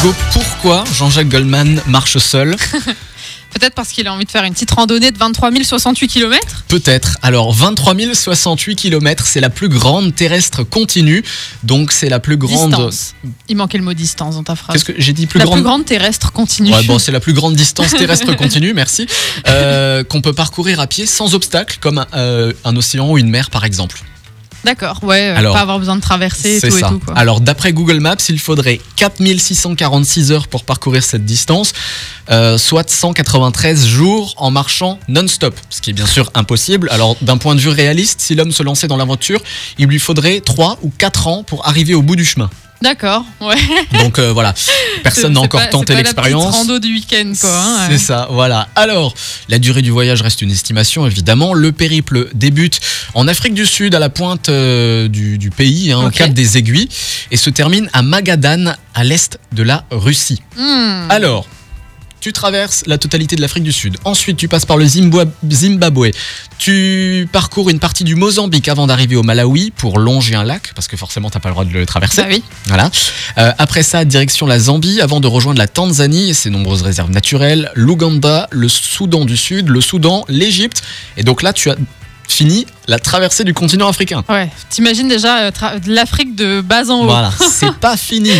Hugo, pourquoi Jean-Jacques Goldman marche seul Peut-être parce qu'il a envie de faire une petite randonnée de 23 068 km Peut-être. Alors 23 068 km, c'est la plus grande terrestre continue, donc c'est la plus grande. Distance. Il manquait le mot distance dans ta phrase. Qu'est-ce que j'ai dit plus la grande plus grande terrestre continue. Ouais, bon, c'est la plus grande distance terrestre continue, merci, euh, qu'on peut parcourir à pied sans obstacle, comme euh, un océan ou une mer par exemple. D'accord, ouais, euh, Alors, pas avoir besoin de traverser et tout ça. et tout. Quoi. Alors d'après Google Maps, il faudrait 4646 heures pour parcourir cette distance, euh, soit 193 jours en marchant non-stop, ce qui est bien sûr impossible. Alors d'un point de vue réaliste, si l'homme se lançait dans l'aventure, il lui faudrait 3 ou 4 ans pour arriver au bout du chemin. D'accord, ouais. Donc euh, voilà, personne n'a C'est encore pas- tenté c'est l'expérience. rando du week-end, quoi. hein, C'est ouais. ça, voilà. Alors, la durée du voyage reste une estimation, évidemment. Le périple débute en Afrique du Sud, à la pointe euh, du, du pays, hein, au cap des Aiguilles, et se termine à Magadan, à l'est de la Russie. Hmm. Alors, tu traverses la totalité de l'Afrique du Sud. Ensuite, tu passes par le Zimbabwe. Tu parcours une partie du Mozambique avant d'arriver au Malawi pour longer un lac, parce que forcément, t'as pas le droit de le traverser. Bah oui. Voilà. Euh, après ça, direction la Zambie, avant de rejoindre la Tanzanie et ses nombreuses réserves naturelles, l'Ouganda, le Soudan du Sud, le Soudan, l'Égypte. Et donc là, tu as fini la traversée du continent africain. Ouais, t'imagines déjà euh, l'Afrique de bas en haut. Voilà, c'est pas fini.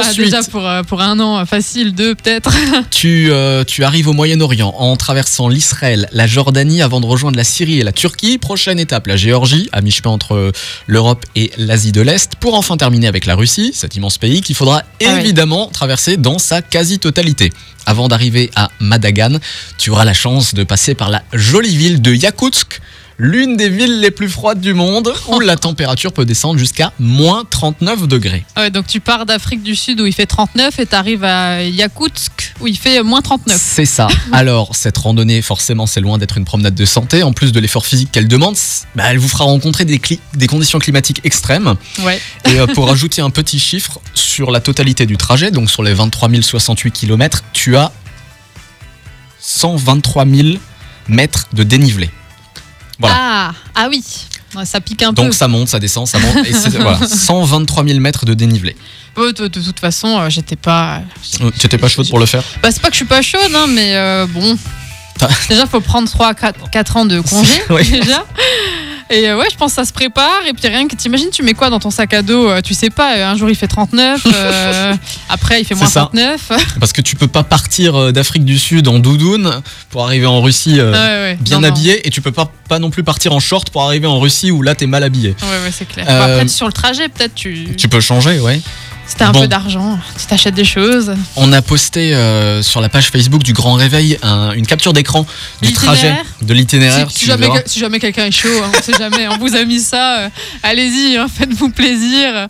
Ensuite, déjà pour, euh, pour un an, euh, facile, deux peut-être. tu, euh, tu arrives au Moyen-Orient en traversant l'Israël, la Jordanie avant de rejoindre la Syrie et la Turquie. Prochaine étape, la Géorgie, à mi-chemin entre l'Europe et l'Asie de l'Est, pour enfin terminer avec la Russie, cet immense pays qu'il faudra Ah oui. évidemment traverser dans sa quasi-totalité. Avant d'arriver à Madagan, tu auras la chance de passer par la jolie ville de Yakoutsk, l'une des villes les plus froides du monde, où la température peut descendre jusqu'à moins 39 degrés. Ouais, donc tu pars d'Afrique du Sud où il fait 39 et t'arrives à Yakoutsk où il fait moins 39. C'est ça. Alors, cette randonnée, forcément, c'est loin d'être une promenade de santé. En plus de l'effort physique qu'elle demande, bah, elle vous fera rencontrer des conditions climatiques extrêmes. Ouais. Et euh, pour ajouter un petit chiffre, sur la totalité du trajet, donc sur les 23 068 km, tu as 123 000 mètres de dénivelé. Voilà. Ah, ah oui, ça pique un peu. Donc ça monte, ça descend, ça monte. Et c'est voilà, 123 000 mètres de dénivelé. Oh, de, de toute façon, euh, j'étais pas. Euh, Tu étais pas chaude pour le faire? Bah, c'est pas que je suis pas chaude, hein, mais euh, bon. Déjà, faut prendre 3 4, 4 ans de congé. Oui. Déjà. Et euh, ouais, je pense que ça se prépare. Et puis rien que t'imagines, tu mets quoi dans ton sac à dos euh, Tu sais pas, euh, un jour il fait 39, euh, après il fait moins ça. 39. Parce que tu peux pas partir d'Afrique du Sud en doudoune pour arriver en Russie euh, Ouais, ouais. bien Non, non. habillé et tu peux pas, pas non plus partir en short pour arriver en Russie où là t'es mal habillé. Ouais, ouais, c'est clair. Euh, après, sur le trajet, peut-être tu. Tu peux changer, ouais. Si t'as un Bon. peu d'argent, tu t'achètes des choses. On a posté euh, sur la page Facebook du Grand Réveil un- une capture d'écran du trajet, de l'itinéraire. Si, jamais, si quelqu'un est chaud, hein, on sait jamais, on vous a mis ça, euh, allez-y, hein, faites-vous plaisir.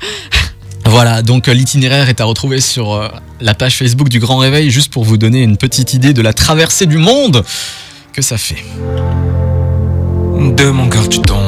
Voilà, donc euh, l'itinéraire est à retrouver sur euh, la page Facebook du Grand Réveil, juste pour vous donner une petite idée de la traversée du monde que ça fait? De mon cœur tu tombes